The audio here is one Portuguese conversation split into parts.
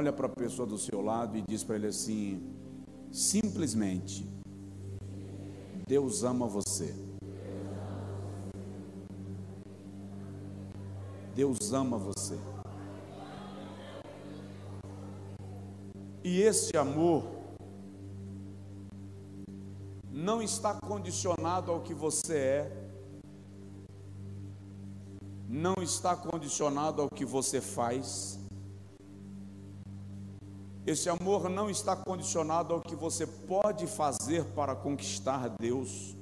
olha para a pessoa do seu lado e diz para ele assim: simplesmente, Deus ama você. Deus ama você. E esse amor não está condicionado ao que você é, não está condicionado ao que você faz. Esse amor não está condicionado ao que você pode fazer para conquistar Deus.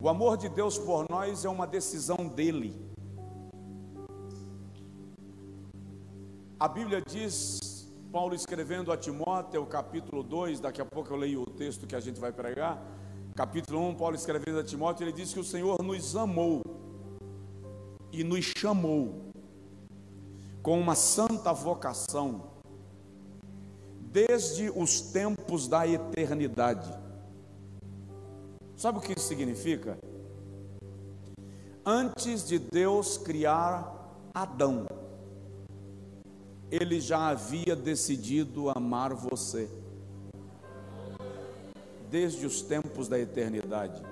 O amor de Deus por nós é uma decisão dele. A Bíblia diz, Paulo escrevendo a Timóteo, capítulo 2, daqui a pouco eu leio o texto que a gente vai pregar. Capítulo 1, Paulo escrevendo a Timóteo, ele diz que o Senhor nos amou e nos chamou com uma santa vocação desde os tempos da eternidade. Sabe o que isso significa? Antes de Deus criar Adão, ele já havia decidido amar você, desde os tempos da eternidade.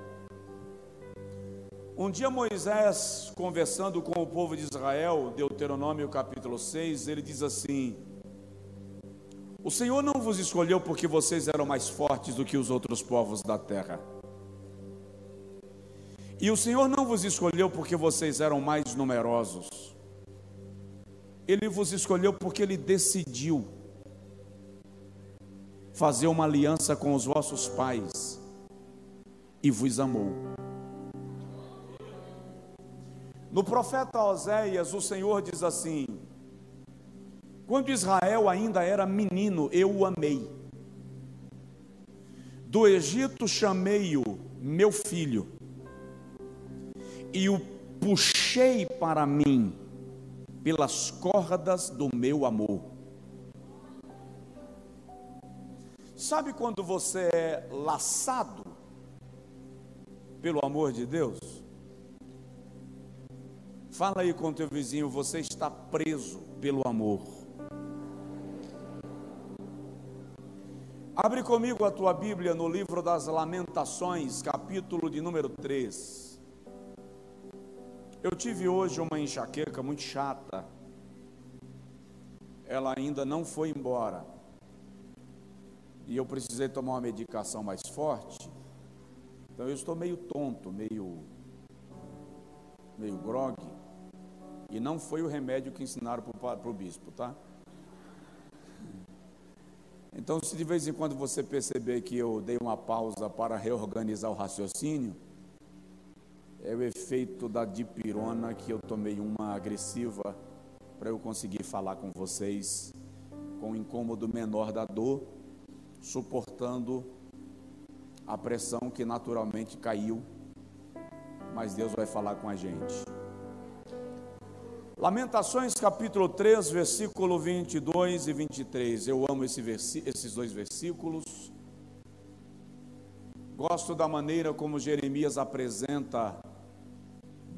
Um dia Moisés, conversando com o povo de Israel, Deuteronômio capítulo 6, ele diz assim: O Senhor não vos escolheu porque vocês eram mais fortes do que os outros povos da terra e o Senhor não vos escolheu porque vocês eram mais numerosos. Ele vos escolheu porque ele decidiu fazer uma aliança com os vossos pais e vos amou. No profeta Oséias, o Senhor diz assim: Quando Israel ainda era menino, eu o amei. Do Egito chamei-o meu filho e o puxei para mim pelas cordas do meu amor. Sabe quando você é laçado pelo amor de Deus? Fala aí com teu vizinho, você está preso pelo amor. Abre comigo a tua Bíblia no livro das Lamentações, capítulo de número 3. Eu tive hoje uma enxaqueca muito chata. Ela ainda não foi embora. E eu precisei tomar uma medicação mais forte. Então eu estou meio tonto, meio meio grog. E não foi o remédio que ensinaram para o bispo, tá? Então, se de vez em quando você perceber que eu dei uma pausa para reorganizar o raciocínio, é o efeito da dipirona que eu tomei uma agressiva para eu conseguir falar com vocês com o incômodo menor da dor, suportando a pressão que naturalmente caiu, mas Deus vai falar com a gente. Lamentações capítulo 3, versículo 22 e 23. Eu amo esse esses dois versículos. Gosto da maneira como Jeremias apresenta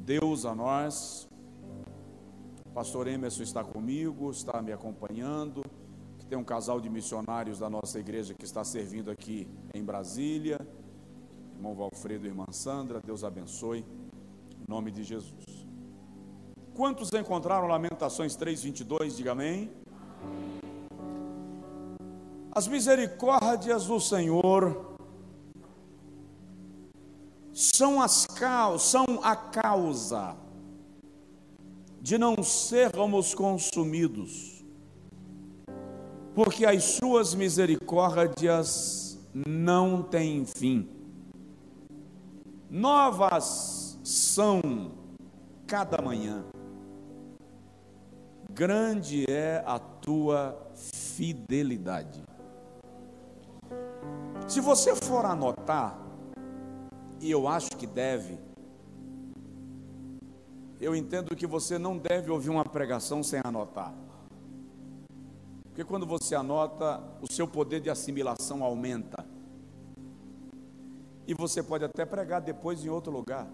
Deus a nós. O pastor Emerson está comigo, está me acompanhando. Tem um casal de missionários da nossa igreja que está servindo aqui em Brasília. Irmão Valfredo e irmã Sandra, Deus abençoe. Em nome de Jesus. Quantos encontraram Lamentações 3:22? Diga amém. As misericórdias do Senhor são as são a causa de não sermos consumidos, porque as suas misericórdias não têm fim. Novas são cada manhã. Grande é a tua fidelidade. Se você for anotar, e eu acho que deve, eu entendo que você não deve ouvir uma pregação sem anotar. Porque quando você anota, o seu poder de assimilação aumenta. E você pode até pregar depois em outro lugar.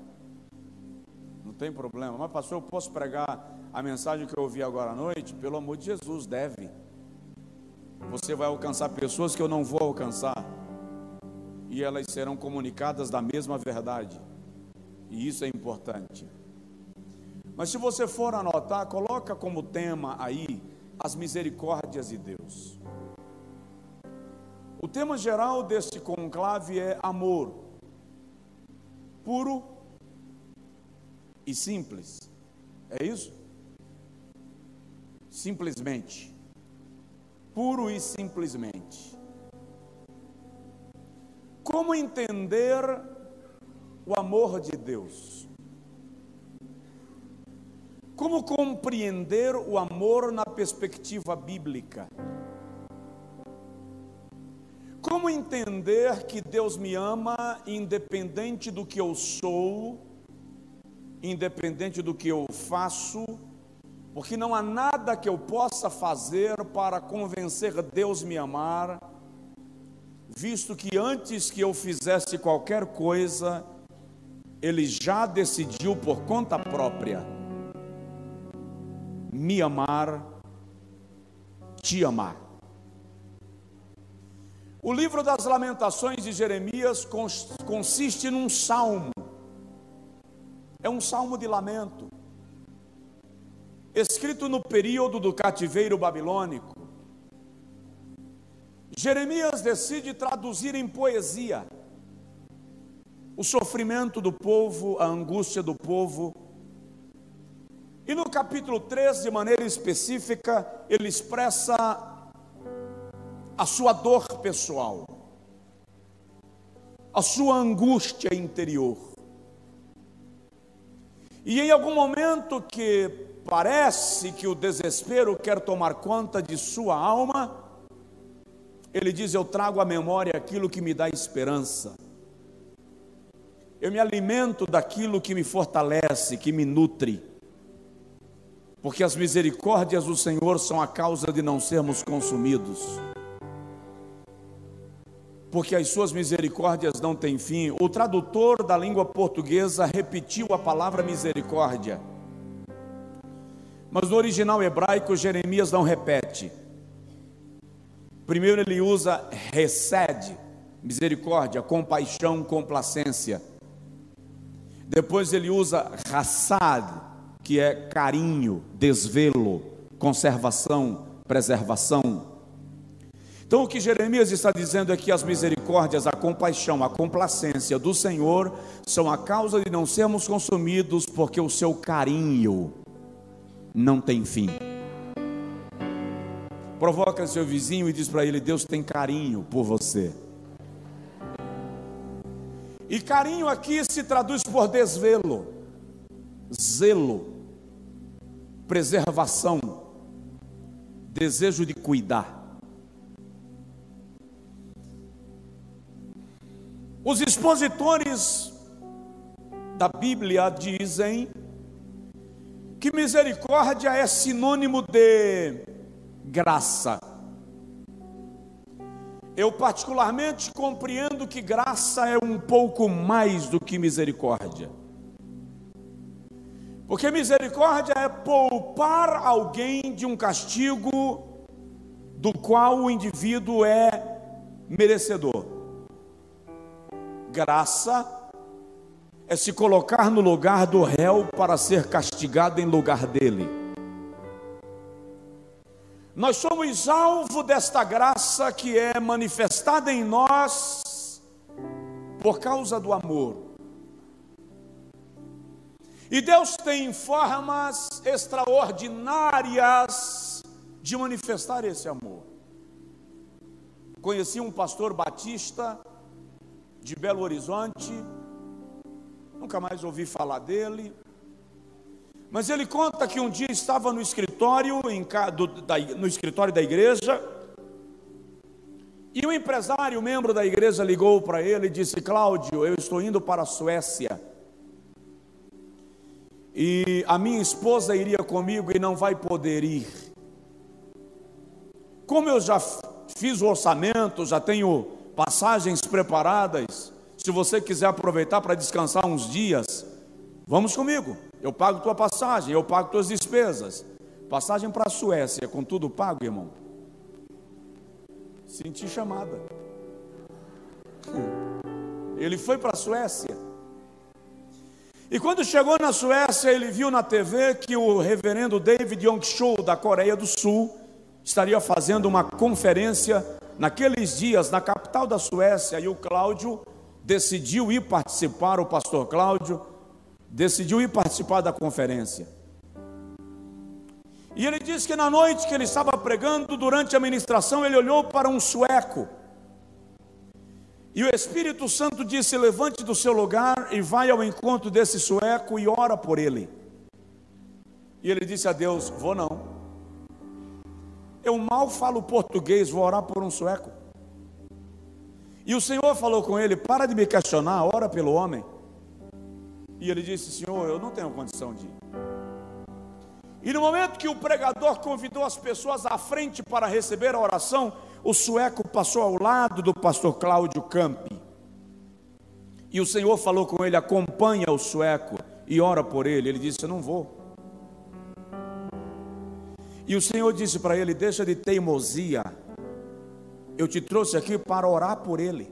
Não tem problema. Mas, pastor, eu posso pregar a mensagem que eu ouvi agora à noite, pelo amor de Jesus, deve. Você vai alcançar pessoas que eu não vou alcançar, e elas serão comunicadas da mesma verdade, e isso é importante. Mas se você for anotar, coloca como tema aí as misericórdias de Deus. O tema geral deste conclave é amor, puro e simples. É isso? Simplesmente. Puro e simplesmente. Como entender o amor de Deus? Como compreender o amor na perspectiva bíblica? Como entender que Deus me ama independente do que eu sou, independente do que eu faço, porque não há nada que eu possa fazer para convencer Deus me amar, visto que antes que eu fizesse qualquer coisa, Ele já decidiu por conta própria me amar, te amar. O livro das Lamentações de Jeremias consiste num salmo, é um salmo de lamento, escrito no período do cativeiro babilônico. Jeremias decide traduzir em poesia o sofrimento do povo, a angústia do povo. E no capítulo 3, de maneira específica, ele expressa a sua dor pessoal, a sua angústia interior. E em algum momento que parece que o desespero quer tomar conta de sua alma, ele diz: Eu trago à memória aquilo que me dá esperança. Eu me alimento daquilo que me fortalece, que me nutre. Porque as misericórdias do Senhor são a causa de não sermos consumidos porque as suas misericórdias não têm fim. O tradutor da língua portuguesa repetiu a palavra misericórdia. Mas no original hebraico, Jeremias não repete. Primeiro ele usa recede, misericórdia, compaixão, complacência. Depois ele usa rassad, que é carinho, desvelo, conservação, preservação. Então, o que Jeremias está dizendo é que as misericórdias, a compaixão, a complacência do Senhor são a causa de não sermos consumidos, porque o seu carinho não tem fim. Provoca seu vizinho e diz para ele: Deus tem carinho por você. E carinho aqui se traduz por desvelo, zelo, preservação, desejo de cuidar. Os expositores da Bíblia dizem que misericórdia é sinônimo de graça. Eu, particularmente, compreendo que graça é um pouco mais do que misericórdia. Porque misericórdia é poupar alguém de um castigo do qual o indivíduo é merecedor. Graça é se colocar no lugar do réu para ser castigado em lugar dele. Nós somos alvo desta graça que é manifestada em nós por causa do amor. E Deus tem formas extraordinárias de manifestar esse amor. Conheci um pastor batista de Belo Horizonte, nunca mais ouvi falar dele. Mas ele conta que um dia estava no escritório, em, do, da, no escritório da igreja, e um empresário, membro da igreja, ligou para ele e disse: Cláudio, eu estou indo para a Suécia. E a minha esposa iria comigo e não vai poder ir. Como eu já fiz o orçamento, já tenho passagens preparadas. Se você quiser aproveitar para descansar uns dias, vamos comigo. Eu pago tua passagem, eu pago tuas despesas. Passagem para a Suécia, com tudo pago, irmão. Senti chamada. Ele foi para a Suécia. E quando chegou na Suécia, ele viu na TV que o reverendo David Yong-chul, da Coreia do Sul, estaria fazendo uma conferência naqueles dias na capital da Suécia. E o Cláudio decidiu ir participar, o pastor Cláudio decidiu ir participar da conferência. E ele disse que na noite que ele estava pregando, durante a ministração, ele olhou para um sueco. E o Espírito Santo disse: Levante do seu lugar e vai ao encontro desse sueco e ora por ele. E ele disse a Deus: Vou não. Eu mal falo português, vou orar por um sueco. E o Senhor falou com ele: Para de me questionar, ora pelo homem. E ele disse: Senhor, eu não tenho condição de ir. E no momento que o pregador convidou as pessoas à frente para receber a oração, o sueco passou ao lado do pastor Cláudio Campi. E o Senhor falou com ele: acompanha o sueco e ora por ele. Ele disse: Eu não vou. E o Senhor disse para ele: Deixa de teimosia. Eu te trouxe aqui para orar por ele.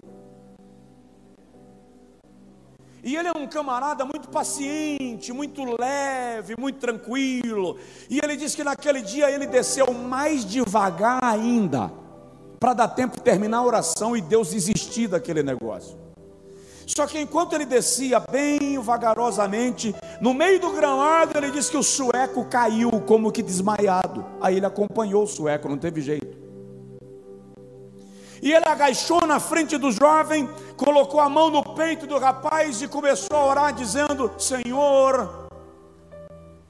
E ele é um camarada muito paciente, muito leve, muito tranquilo. E ele disse que naquele dia ele desceu mais devagar ainda, para dar tempo de terminar a oração e Deus desistir daquele negócio. Só que enquanto ele descia bem vagarosamente, no meio do gramado, ele disse que o sueco caiu como que desmaiado. Aí ele acompanhou o sueco, não teve jeito. E ele agachou na frente do jovem, colocou a mão no peito do rapaz e começou a orar, dizendo: Senhor,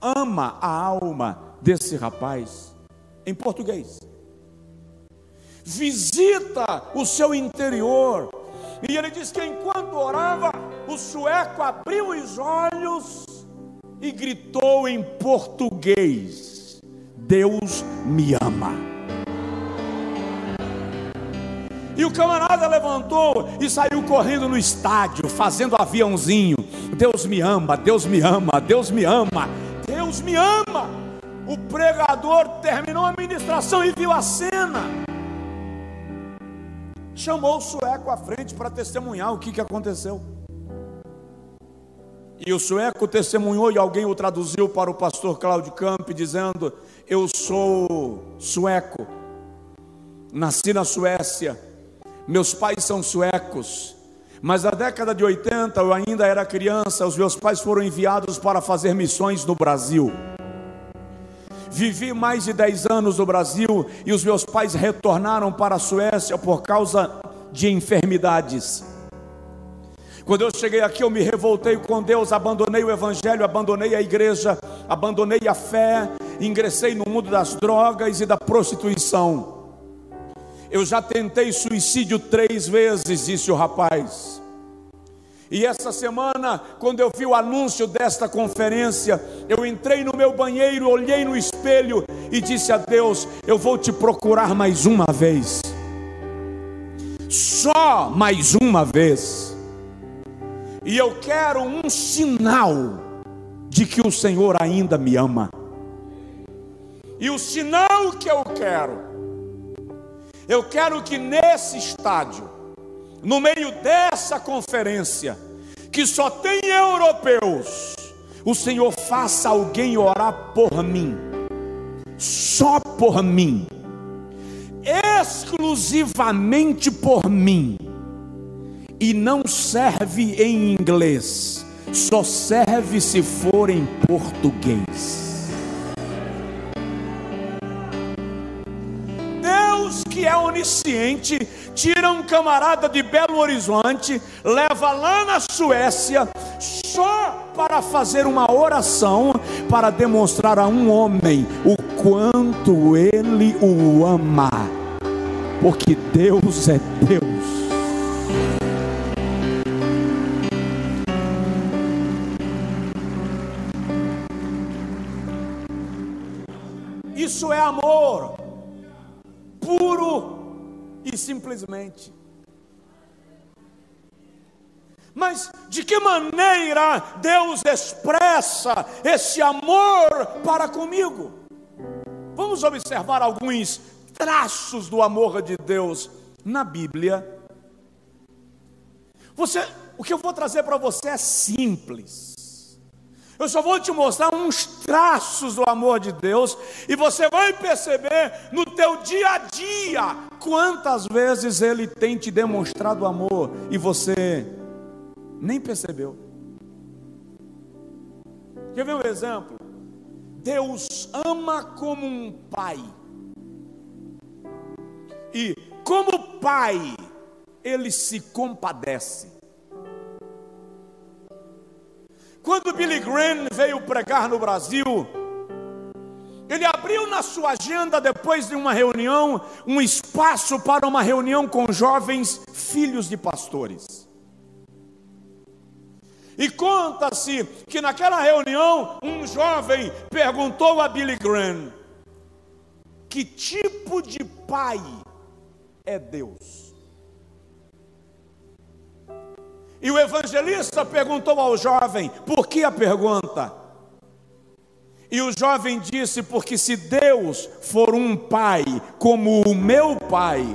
ama a alma desse rapaz. Em português. Visita o seu interior. E ele diz que enquanto orava, o sueco abriu os olhos e gritou em português: Deus me ama. E o camarada levantou e saiu correndo no estádio, fazendo aviãozinho. Deus me ama, Deus me ama, Deus me ama, Deus me ama. O pregador terminou a ministração e viu a cena. Chamou o sueco à frente para testemunhar o que, que aconteceu. E o sueco testemunhou e alguém o traduziu para o pastor Cláudio Camp, dizendo: Eu sou sueco, nasci na Suécia meus pais são suecos, mas na década de 80 eu ainda era criança, os meus pais foram enviados para fazer missões no Brasil. Vivi mais de 10 anos no Brasil e os meus pais retornaram para a Suécia por causa de enfermidades. Quando eu cheguei aqui, eu me revoltei com Deus, abandonei o Evangelho, abandonei a igreja, abandonei a fé, ingressei no mundo das drogas e da prostituição. Eu já tentei suicídio três vezes, disse o rapaz. E essa semana, quando eu vi o anúncio desta conferência, eu entrei no meu banheiro, olhei no espelho e disse a Deus: Eu vou te procurar mais uma vez. Só mais uma vez. E eu quero um sinal de que o Senhor ainda me ama. E o sinal que eu quero eu quero que nesse estádio, no meio dessa conferência, que só tem europeus, o Senhor faça alguém orar por mim, só por mim, exclusivamente por mim, e não serve em inglês, só serve se for em português. Que é onisciente, tira um camarada de Belo Horizonte, leva lá na Suécia, só para fazer uma oração, para demonstrar a um homem o quanto ele o ama, porque Deus é Deus. Simplesmente. Mas de que maneira Deus expressa esse amor para comigo. Vamos observar alguns traços do amor de Deus na Bíblia. Você, o que eu vou trazer para você é simples. Eu só vou te mostrar uns traços do amor de Deus e você vai perceber no teu dia a dia quantas vezes ele tem te demonstrado amor e você nem percebeu. Quer ver um exemplo? Deus ama como um pai. E como pai, ele se compadece. Quando Billy Graham veio pregar no Brasil, ele abriu na sua agenda, depois de uma reunião, um espaço para uma reunião com jovens filhos de pastores. E conta-se que naquela reunião, um jovem perguntou a Billy Graham: Que tipo de pai é Deus? E o evangelista perguntou ao jovem: por que a pergunta? E o jovem disse: porque se Deus for um pai como o meu pai,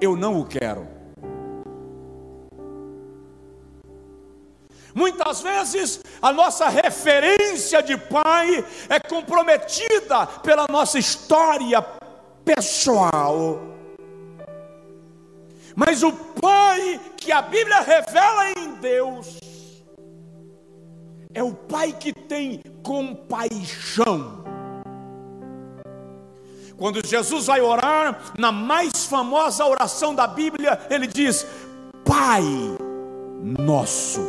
eu não o quero. Muitas vezes a nossa referência de pai é comprometida pela nossa história pessoal mas o Pai que a Bíblia revela em Deus é o Pai que tem compaixão. Quando Jesus vai orar, na mais famosa oração da Bíblia, ele diz: Pai nosso.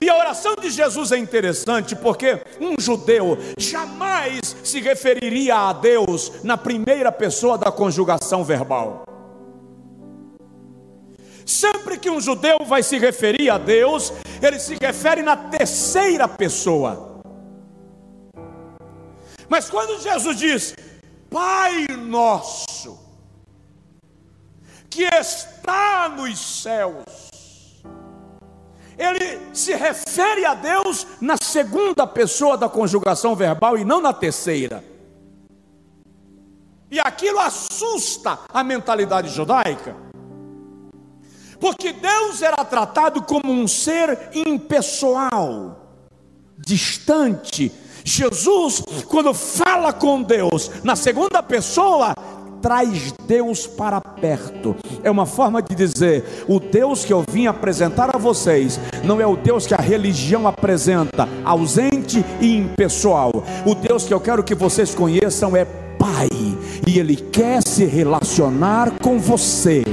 E a oração de Jesus é interessante porque um judeu jamais se referiria a Deus na primeira pessoa da conjugação verbal. Sempre que um judeu vai se referir a Deus, ele se refere na terceira pessoa. Mas quando Jesus diz, Pai nosso, que está nos céus, ele se refere a Deus na segunda pessoa da conjugação verbal e não na terceira. E aquilo assusta a mentalidade judaica porque Deus era tratado como um ser impessoal, distante. Jesus, quando fala com Deus na segunda pessoa, traz Deus para perto. É uma forma de dizer: o Deus que eu vim apresentar a vocês não é o Deus que a religião apresenta, ausente e impessoal. O Deus que eu quero que vocês conheçam é Pai, e Ele quer se relacionar com você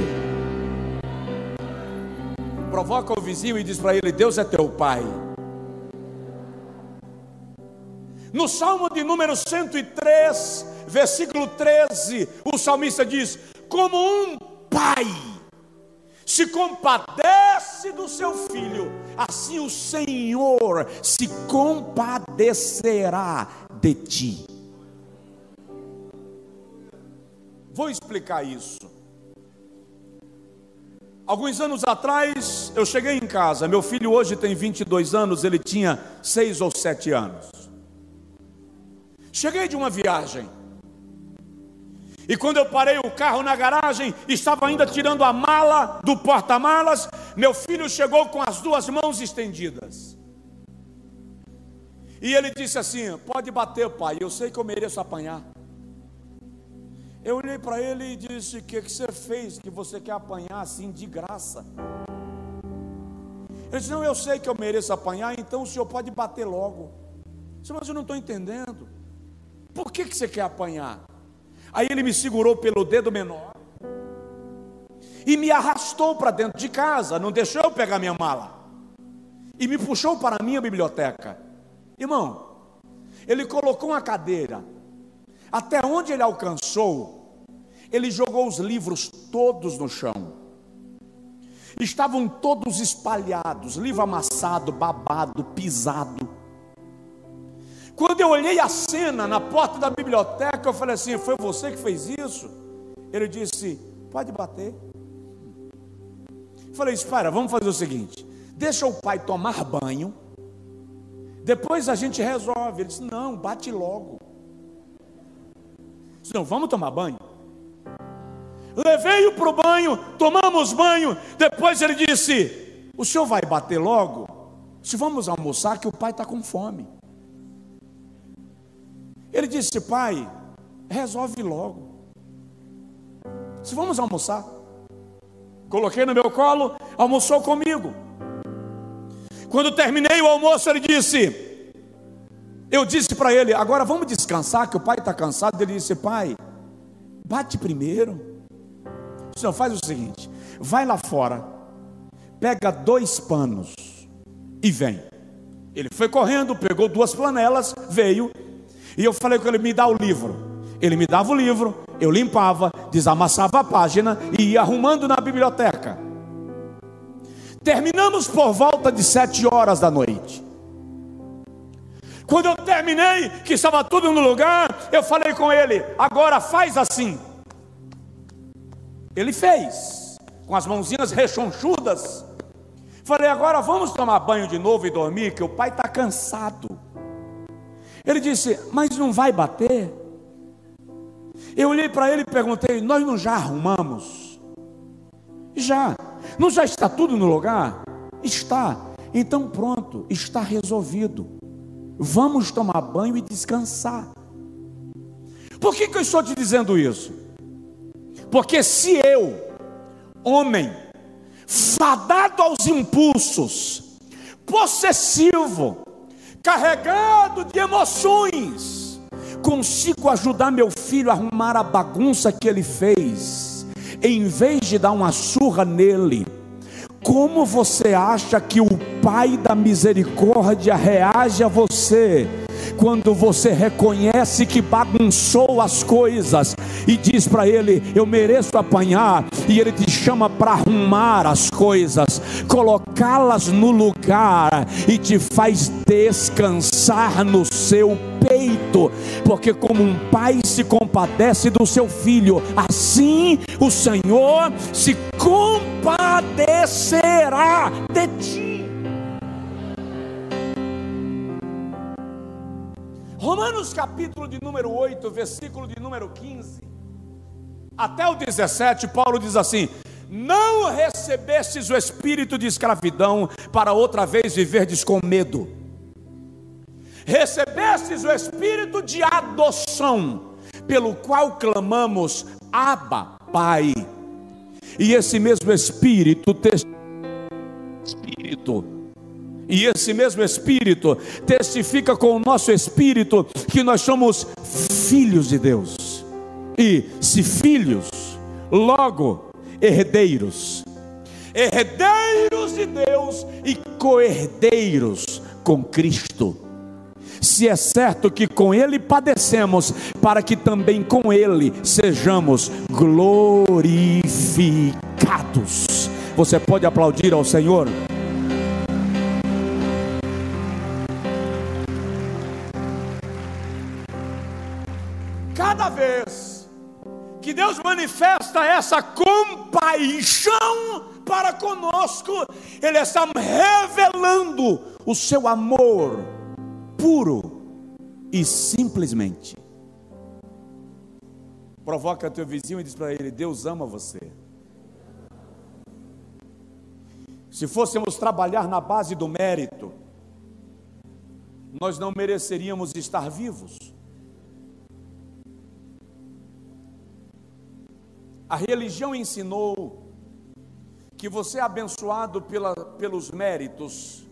provoca o vizinho e diz para ele: Deus é teu pai. No Salmo de número 103, versículo 13, o salmista diz: Como um pai se compadece do seu filho, assim o Senhor se compadecerá de ti. Vou explicar isso. Alguns anos atrás, eu cheguei em casa. Meu filho hoje tem 22 anos, ele tinha 6 ou 7 anos. Cheguei de uma viagem. E quando eu parei o carro na garagem, estava ainda tirando a mala do porta-malas, meu filho chegou com as duas mãos estendidas. E ele disse assim: Pode bater, pai, eu sei que eu mereço apanhar. Eu olhei para ele e disse: O que, que você fez que você quer apanhar assim de graça? Ele disse: Não, eu sei que eu mereço apanhar, então o senhor pode bater logo. Eu disse, Mas eu não estou entendendo. Por que, que você quer apanhar? Aí ele me segurou pelo dedo menor e me arrastou para dentro de casa, não deixou eu pegar minha mala e me puxou para a minha biblioteca. Irmão, ele colocou uma cadeira até onde ele alcançou, ele jogou os livros todos no chão. Estavam todos espalhados, livro amassado, babado, pisado. Quando eu olhei a cena na porta da biblioteca, eu falei assim: Foi você que fez isso? Ele disse: Pode bater. Falei, espera, vamos fazer o seguinte: deixa o pai tomar banho, depois a gente resolve. Ele disse: não, bate logo. Disse, não, vamos tomar banho. Levei-o para o banho, tomamos banho. Depois ele disse: O senhor vai bater logo? Se vamos almoçar, que o pai está com fome. Ele disse: Pai, resolve logo. Se vamos almoçar. Coloquei no meu colo, almoçou comigo. Quando terminei o almoço, ele disse: Eu disse para ele, agora vamos descansar, que o pai está cansado. Ele disse: Pai, bate primeiro. Senhor faz o seguinte: vai lá fora, pega dois panos e vem. Ele foi correndo, pegou duas flanelas, veio, e eu falei com ele: me dá o livro. Ele me dava o livro, eu limpava, desamassava a página e ia arrumando na biblioteca. Terminamos por volta de sete horas da noite. Quando eu terminei, que estava tudo no lugar, eu falei com ele: agora faz assim. Ele fez, com as mãozinhas rechonchudas. Falei: agora vamos tomar banho de novo e dormir, que o pai está cansado. Ele disse: mas não vai bater? Eu olhei para ele e perguntei: Nós não já arrumamos? Já. Não já está tudo no lugar? Está. Então pronto, está resolvido. Vamos tomar banho e descansar. Por que, que eu estou te dizendo isso? Porque se eu, homem, fadado aos impulsos, possessivo, carregado de emoções, consigo ajudar meu filho a arrumar a bagunça que ele fez, em vez de dar uma surra nele, como você acha que o Pai da misericórdia reage a você? Quando você reconhece que bagunçou as coisas e diz para ele: Eu mereço apanhar, e ele te chama para arrumar as coisas, colocá-las no lugar e te faz descansar no seu peito, porque como um pai se compadece do seu filho, assim o Senhor se compadecerá de ti. Romanos capítulo de número 8, versículo de número 15, até o 17, Paulo diz assim: Não recebestes o espírito de escravidão para outra vez viverdes com medo recebestes o espírito de adoção, pelo qual clamamos: Abba, Pai. E esse mesmo espírito, espírito e esse mesmo Espírito testifica com o nosso espírito que nós somos filhos de Deus. E se filhos, logo herdeiros. Herdeiros de Deus e co-herdeiros com Cristo se é certo que com Ele padecemos, para que também com Ele sejamos glorificados. Você pode aplaudir ao Senhor? Vez que Deus manifesta essa compaixão para conosco, Ele está revelando o seu amor puro e simplesmente. Provoca teu vizinho e diz para ele: Deus ama você. Se fôssemos trabalhar na base do mérito, nós não mereceríamos estar vivos. A religião ensinou que você é abençoado pela, pelos méritos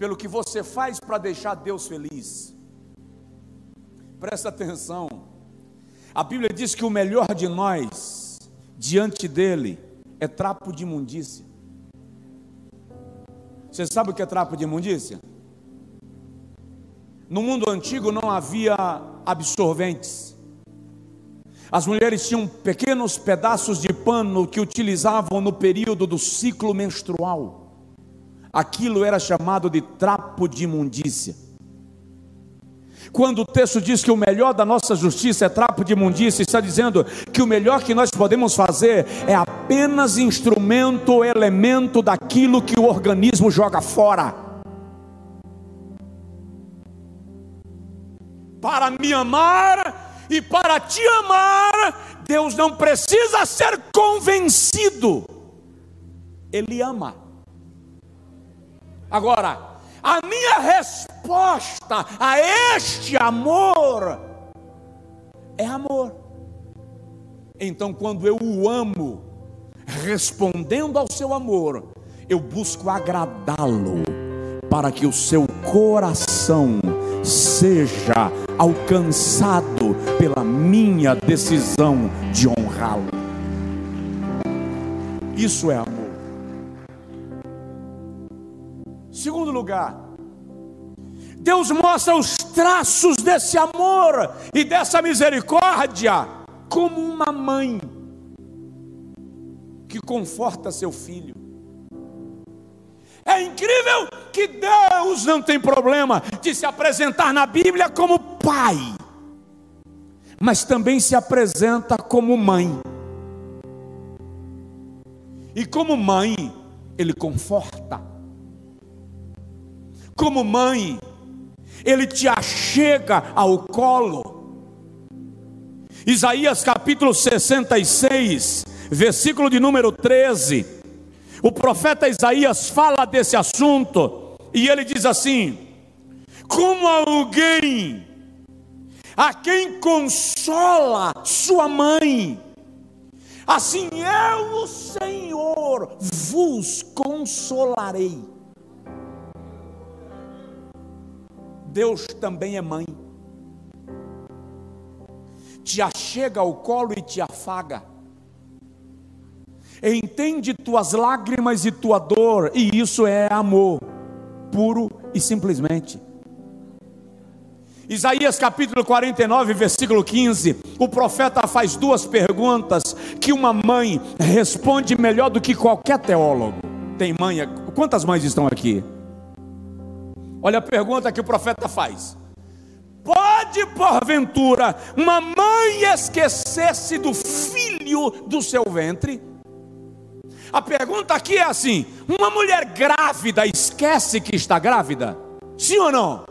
pelo que você faz para deixar Deus feliz. Presta atenção. A Bíblia diz que o melhor de nós, diante dele, é trapo de imundícia. Você sabe o que é trapo de imundícia? No mundo antigo não havia absorventes. As mulheres tinham pequenos pedaços de pano que utilizavam no período do ciclo menstrual aquilo era chamado de trapo de imundícia. Quando o texto diz que o melhor da nossa justiça é trapo de imundícia, está dizendo que o melhor que nós podemos fazer é apenas instrumento ou elemento daquilo que o organismo joga fora. Para me amar e para te amar, Deus não precisa ser convencido, Ele ama. Agora, a minha resposta a este amor é amor. Então, quando eu o amo, respondendo ao seu amor, eu busco agradá-lo, para que o seu coração seja alcançado pela minha decisão de honrá-lo. Isso é amor. Segundo lugar, Deus mostra os traços desse amor e dessa misericórdia como uma mãe que conforta seu filho. É incrível que Deus não tem problema de se apresentar na Bíblia como pai, mas também se apresenta como mãe. E como mãe, ele conforta como mãe, ele te achega ao colo. Isaías capítulo 66, versículo de número 13. O profeta Isaías fala desse assunto e ele diz assim: Como alguém a quem consola sua mãe, assim eu, o Senhor, vos consolarei. Deus também é mãe. Te achega ao colo e te afaga. Entende tuas lágrimas e tua dor, e isso é amor, puro e simplesmente. Isaías capítulo 49, versículo 15, o profeta faz duas perguntas que uma mãe responde melhor do que qualquer teólogo. Tem mãe? Quantas mães estão aqui? Olha a pergunta que o profeta faz: Pode porventura uma mãe esquecer-se do filho do seu ventre? A pergunta aqui é assim: uma mulher grávida esquece que está grávida? Sim ou não?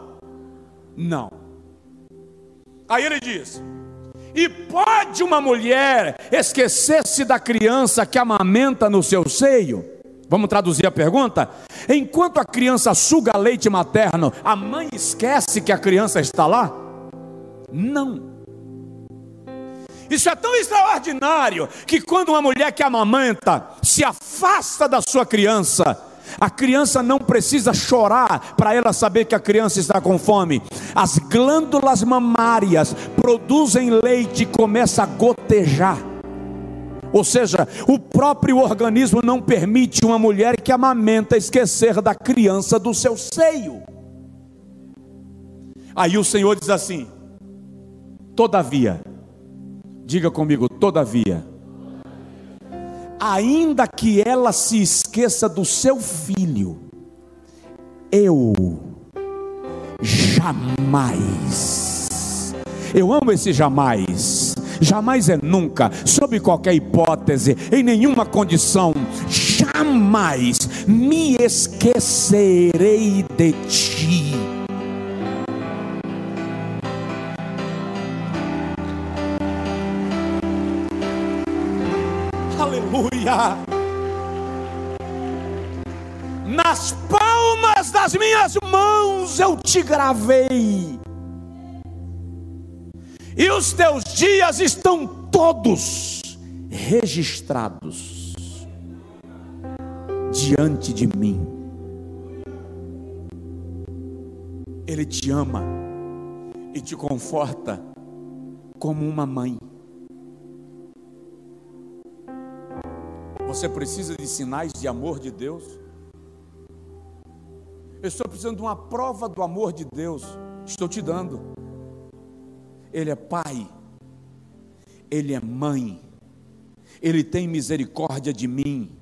Não. Aí ele diz: e pode uma mulher esquecer-se da criança que amamenta no seu seio? Vamos traduzir a pergunta? Enquanto a criança suga leite materno, a mãe esquece que a criança está lá? Não. Isso é tão extraordinário que quando uma mulher que amamenta se afasta da sua criança, a criança não precisa chorar para ela saber que a criança está com fome. As glândulas mamárias produzem leite e começa a gotejar. Ou seja, o próprio organismo não permite uma mulher que amamenta esquecer da criança do seu seio. Aí o Senhor diz assim: Todavia, diga comigo, todavia, ainda que ela se esqueça do seu filho, eu jamais, eu amo esse jamais jamais é nunca, sob qualquer hipótese, em nenhuma condição, jamais me esquecerei de ti. Aleluia. Nas palmas das minhas mãos eu te gravei e os teus dias estão todos registrados diante de mim. Ele te ama e te conforta como uma mãe. Você precisa de sinais de amor de Deus? Eu estou precisando de uma prova do amor de Deus. Estou te dando. Ele é pai, Ele é mãe, Ele tem misericórdia de mim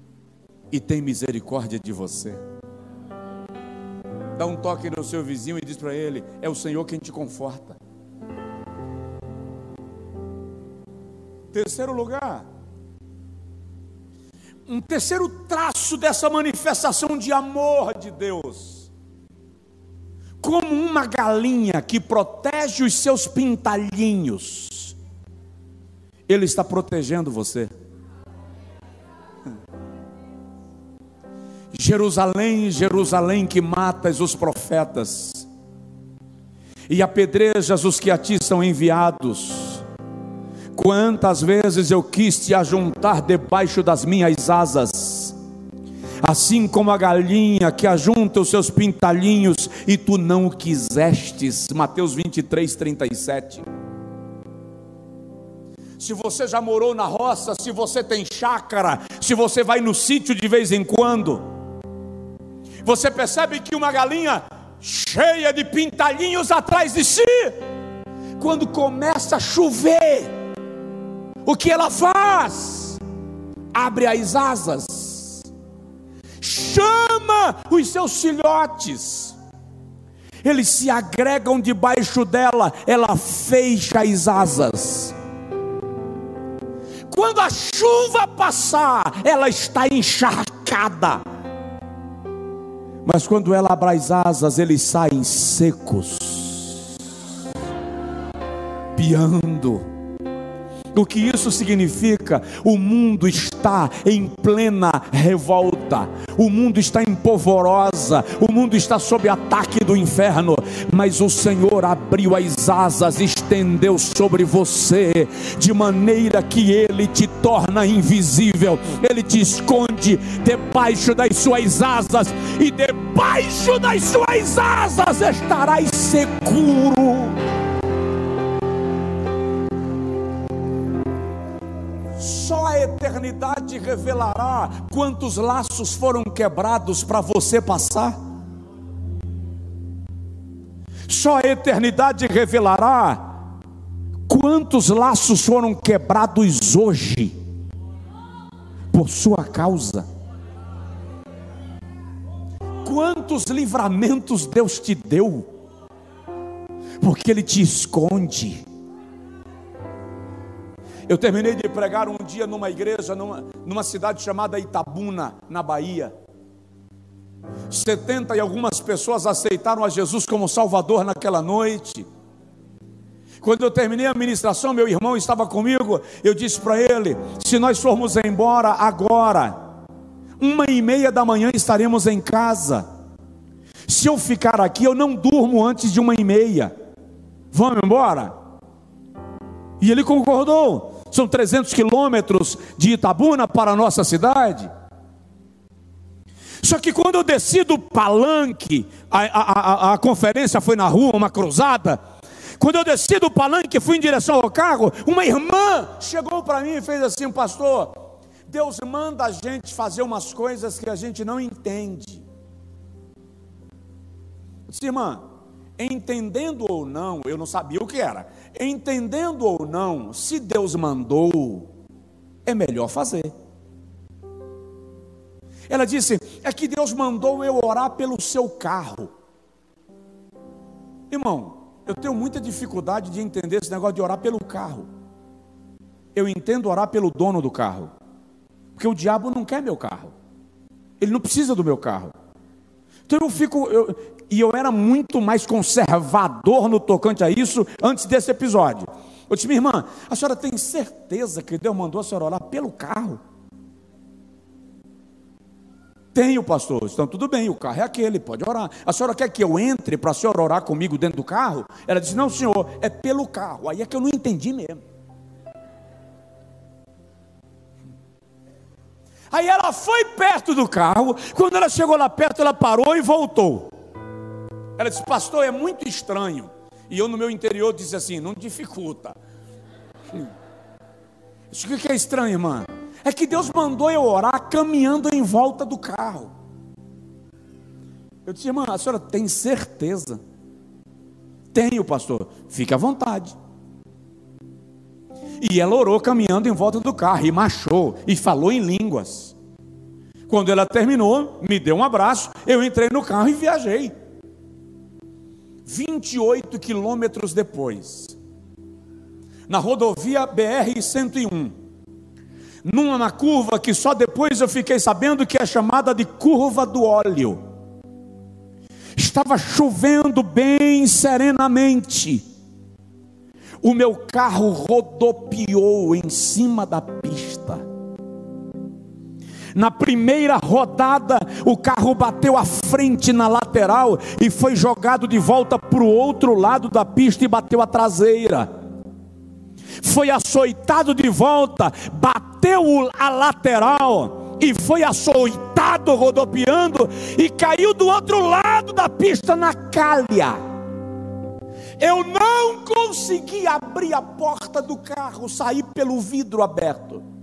e tem misericórdia de você. Dá um toque no seu vizinho e diz para ele: É o Senhor quem te conforta. Terceiro lugar, um terceiro traço dessa manifestação de amor de Deus. Como uma galinha que protege os seus pintalhinhos, Ele está protegendo você. Jerusalém, Jerusalém, que matas os profetas e apedrejas os que a ti são enviados. Quantas vezes eu quis te ajuntar debaixo das minhas asas, assim como a galinha que ajunta os seus pintalhinhos, e tu não o quisestes. Mateus 23, 37. Se você já morou na roça, se você tem chácara, se você vai no sítio de vez em quando, você percebe que uma galinha cheia de pintalhinhos atrás de si, quando começa a chover, o que ela faz? Abre as asas, chama os seus filhotes, eles se agregam debaixo dela, ela fecha as asas. Quando a chuva passar, ela está encharcada mas quando ela abre as asas, eles saem secos, piando. O que isso significa? O mundo está em plena revolta, o mundo está em polvorosa, o mundo está sob ataque do inferno, mas o Senhor abriu as asas, estendeu sobre você, de maneira que Ele te torna invisível, Ele te esconde debaixo das suas asas, e debaixo das suas asas estarás seguro. Eternidade revelará quantos laços foram quebrados para você passar. Só a eternidade revelará quantos laços foram quebrados hoje por sua causa. Quantos livramentos Deus te deu, porque Ele te esconde eu terminei de pregar um dia numa igreja, numa, numa cidade chamada Itabuna, na Bahia. 70 e algumas pessoas aceitaram a Jesus como Salvador naquela noite. Quando eu terminei a ministração, meu irmão estava comigo. Eu disse para ele: se nós formos embora agora, uma e meia da manhã estaremos em casa. Se eu ficar aqui, eu não durmo antes de uma e meia. Vamos embora? E ele concordou. São 300 quilômetros de Itabuna para a nossa cidade. Só que quando eu desci do palanque, a, a, a, a, conferência foi na rua, uma cruzada. Quando eu desci do palanque, fui em direção ao carro, uma irmã chegou para mim e fez assim: Pastor, Deus manda a gente fazer umas coisas que a gente não entende. Eu disse, irmã, entendendo ou não, eu não sabia o que era entendendo ou não, se Deus mandou, é melhor fazer. Ela disse: É que Deus mandou eu orar pelo seu carro. Irmão, eu tenho muita dificuldade de entender esse negócio de orar pelo carro. Eu entendo orar pelo dono do carro, porque o diabo não quer meu carro, ele não precisa do meu carro. Então eu fico, eu, e eu era muito mais conservador no tocante a isso antes desse episódio. Eu disse, minha irmã, a senhora tem certeza que Deus mandou a senhora orar pelo carro? Tenho, pastor. Então tudo bem, o carro é aquele, pode orar. A senhora quer que eu entre para a senhora orar comigo dentro do carro? Ela disse, não, senhor, é pelo carro. Aí é que eu não entendi mesmo. Aí ela foi perto do carro, quando ela chegou lá perto, ela parou e voltou. Ela disse, pastor, é muito estranho. E eu no meu interior disse assim: não dificulta. Isso que é estranho, irmã? É que Deus mandou eu orar caminhando em volta do carro. Eu disse, irmã, a senhora tem certeza? Tenho, pastor. Fique à vontade. E ela orou caminhando em volta do carro, e marchou, e falou em línguas. Quando ela terminou, me deu um abraço, eu entrei no carro e viajei. 28 quilômetros depois, na rodovia BR-101, numa curva que só depois eu fiquei sabendo que é chamada de curva do óleo. Estava chovendo bem serenamente. O meu carro rodopiou em cima da pista. Na primeira rodada, o carro bateu à frente na lateral e foi jogado de volta para o outro lado da pista e bateu a traseira. Foi açoitado de volta, bateu a lateral e foi açoitado rodopiando e caiu do outro lado da pista na calha. Eu não consegui abrir a porta do carro, sair pelo vidro aberto.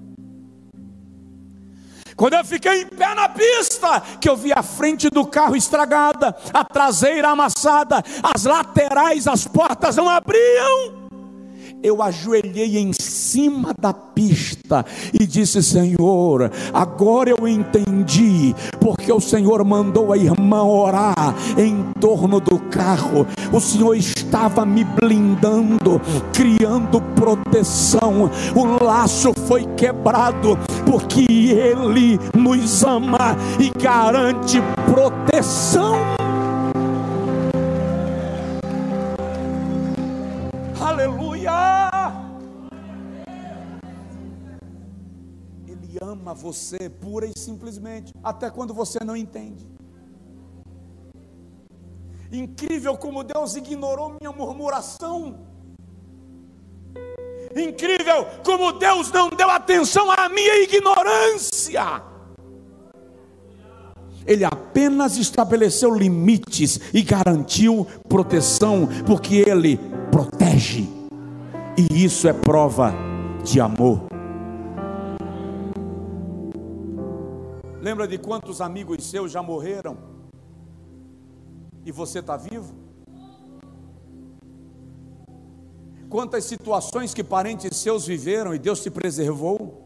Quando eu fiquei em pé na pista, que eu vi a frente do carro estragada, a traseira amassada, as laterais, as portas não abriam. Eu ajoelhei em cima da pista e disse: Senhor, agora eu entendi, porque o Senhor mandou a irmã orar em torno do carro, o Senhor estava me blindando, criando proteção, o laço foi quebrado, porque Ele nos ama e garante proteção. ama você pura e simplesmente, até quando você não entende. Incrível como Deus ignorou minha murmuração. Incrível como Deus não deu atenção à minha ignorância. Ele apenas estabeleceu limites e garantiu proteção, porque Ele protege, e isso é prova de amor. Lembra de quantos amigos seus já morreram? E você está vivo? Quantas situações que parentes seus viveram e Deus te preservou?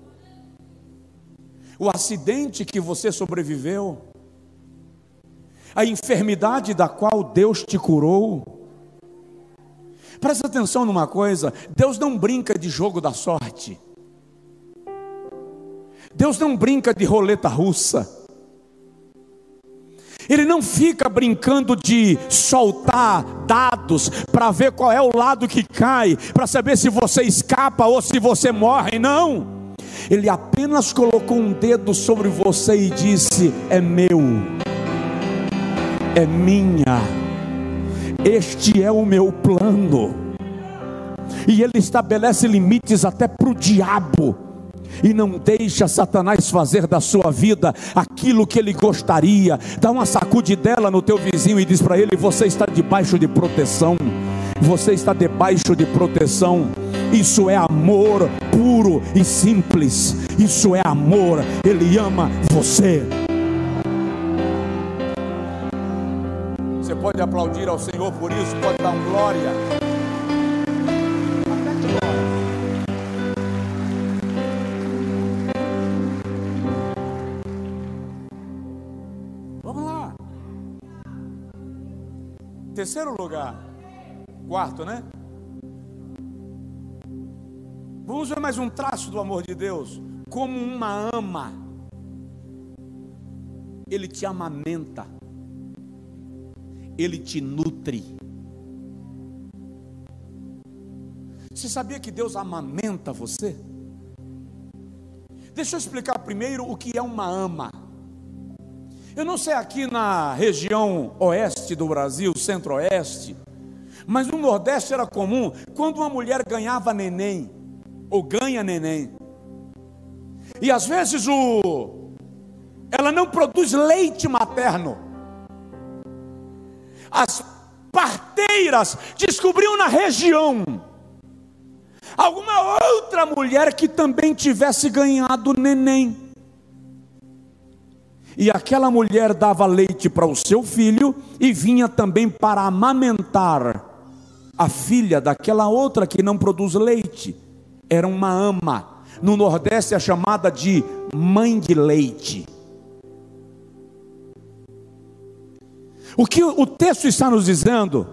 O acidente que você sobreviveu? A enfermidade da qual Deus te curou? Presta atenção numa coisa: Deus não brinca de jogo da sorte. Deus não brinca de roleta russa. Ele não fica brincando de soltar dados para ver qual é o lado que cai, para saber se você escapa ou se você morre, não. Ele apenas colocou um dedo sobre você e disse: É meu, é minha, este é o meu plano. E ele estabelece limites até para o diabo e não deixa Satanás fazer da sua vida aquilo que ele gostaria. Dá uma sacudidela no teu vizinho e diz para ele: você está debaixo de proteção. Você está debaixo de proteção. Isso é amor puro e simples. Isso é amor. Ele ama você. Você pode aplaudir ao Senhor por isso, pode dar um glória. Terceiro lugar. Quarto, né? Vamos ver mais um traço do amor de Deus. Como uma ama, Ele te amamenta, Ele te nutre. Você sabia que Deus amamenta você? Deixa eu explicar primeiro o que é uma ama. Eu não sei aqui na região oeste do Brasil, centro-oeste, mas no Nordeste era comum, quando uma mulher ganhava neném, ou ganha neném, e às vezes o, ela não produz leite materno, as parteiras descobriam na região alguma outra mulher que também tivesse ganhado neném e aquela mulher dava leite para o seu filho e vinha também para amamentar a filha daquela outra que não produz leite. Era uma ama. No Nordeste é chamada de mãe de leite. O que o texto está nos dizendo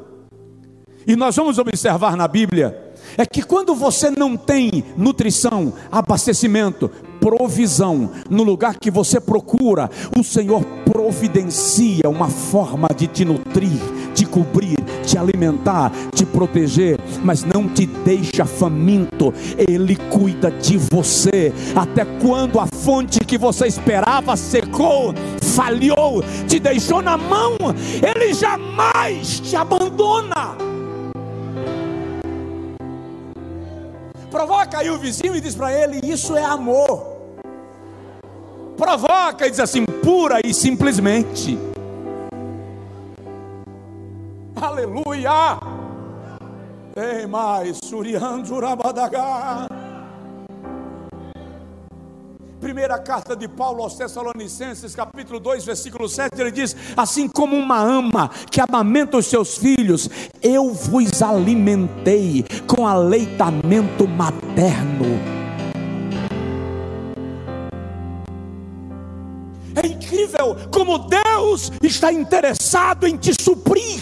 E nós vamos observar na Bíblia é que quando você não tem nutrição, abastecimento, provisão no lugar que você procura, o Senhor providencia uma forma de te nutrir, te cobrir, te alimentar, te proteger, mas não te deixa faminto. Ele cuida de você até quando a fonte que você esperava secou, falhou, te deixou na mão, ele jamais te abandona. Provoca aí o vizinho e diz para ele: Isso é amor provoca e diz assim, pura e simplesmente. Aleluia! Ei, mais, Surianzurabadagá. Primeira carta de Paulo aos Tessalonicenses, capítulo 2, versículo 7, ele diz: Assim como uma ama que amamenta os seus filhos, eu vos alimentei com aleitamento materno É incrível como Deus está interessado em te suprir.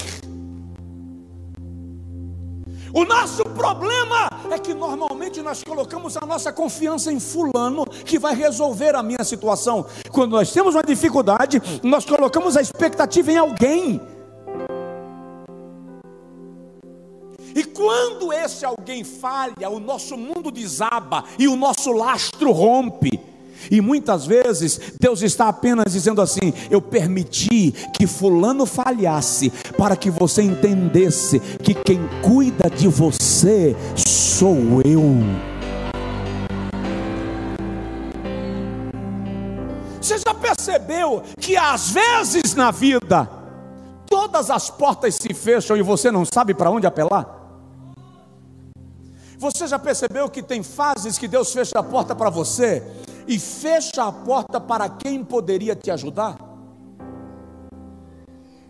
O nosso problema é que normalmente nós colocamos a nossa confiança em Fulano que vai resolver a minha situação. Quando nós temos uma dificuldade, nós colocamos a expectativa em alguém. E quando esse alguém falha, o nosso mundo desaba e o nosso lastro rompe. E muitas vezes Deus está apenas dizendo assim: Eu permiti que Fulano falhasse, para que você entendesse que quem cuida de você sou eu. Você já percebeu que às vezes na vida, todas as portas se fecham e você não sabe para onde apelar? Você já percebeu que tem fases que Deus fecha a porta para você e fecha a porta para quem poderia te ajudar?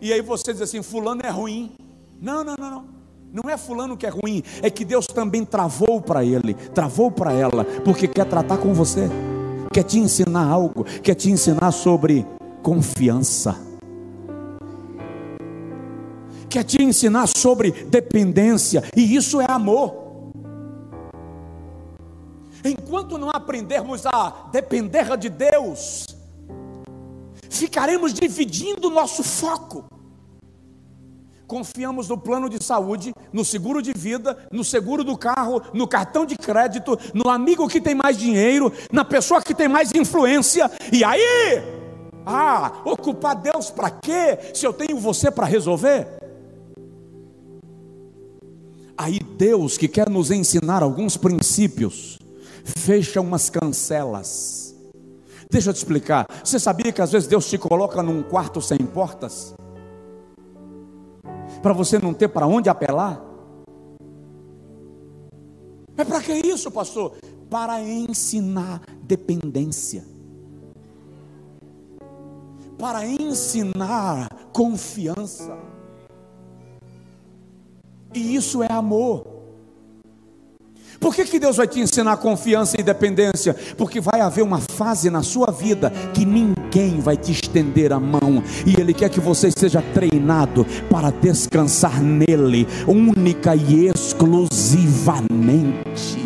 E aí você diz assim: Fulano é ruim. Não, não, não, não. Não é Fulano que é ruim, é que Deus também travou para ele, travou para ela, porque quer tratar com você, quer te ensinar algo, quer te ensinar sobre confiança quer te ensinar sobre dependência, e isso é amor. Enquanto não aprendermos a depender de Deus, ficaremos dividindo o nosso foco. Confiamos no plano de saúde, no seguro de vida, no seguro do carro, no cartão de crédito, no amigo que tem mais dinheiro, na pessoa que tem mais influência, e aí, ah, ocupar Deus para quê? Se eu tenho você para resolver? Aí Deus que quer nos ensinar alguns princípios, fecha umas cancelas. Deixa eu te explicar. Você sabia que às vezes Deus te coloca num quarto sem portas? Para você não ter para onde apelar? É para que isso, pastor? Para ensinar dependência. Para ensinar confiança. E isso é amor. Por que, que Deus vai te ensinar confiança e dependência? Porque vai haver uma fase na sua vida que ninguém vai te estender a mão, e Ele quer que você seja treinado para descansar nele, única e exclusivamente.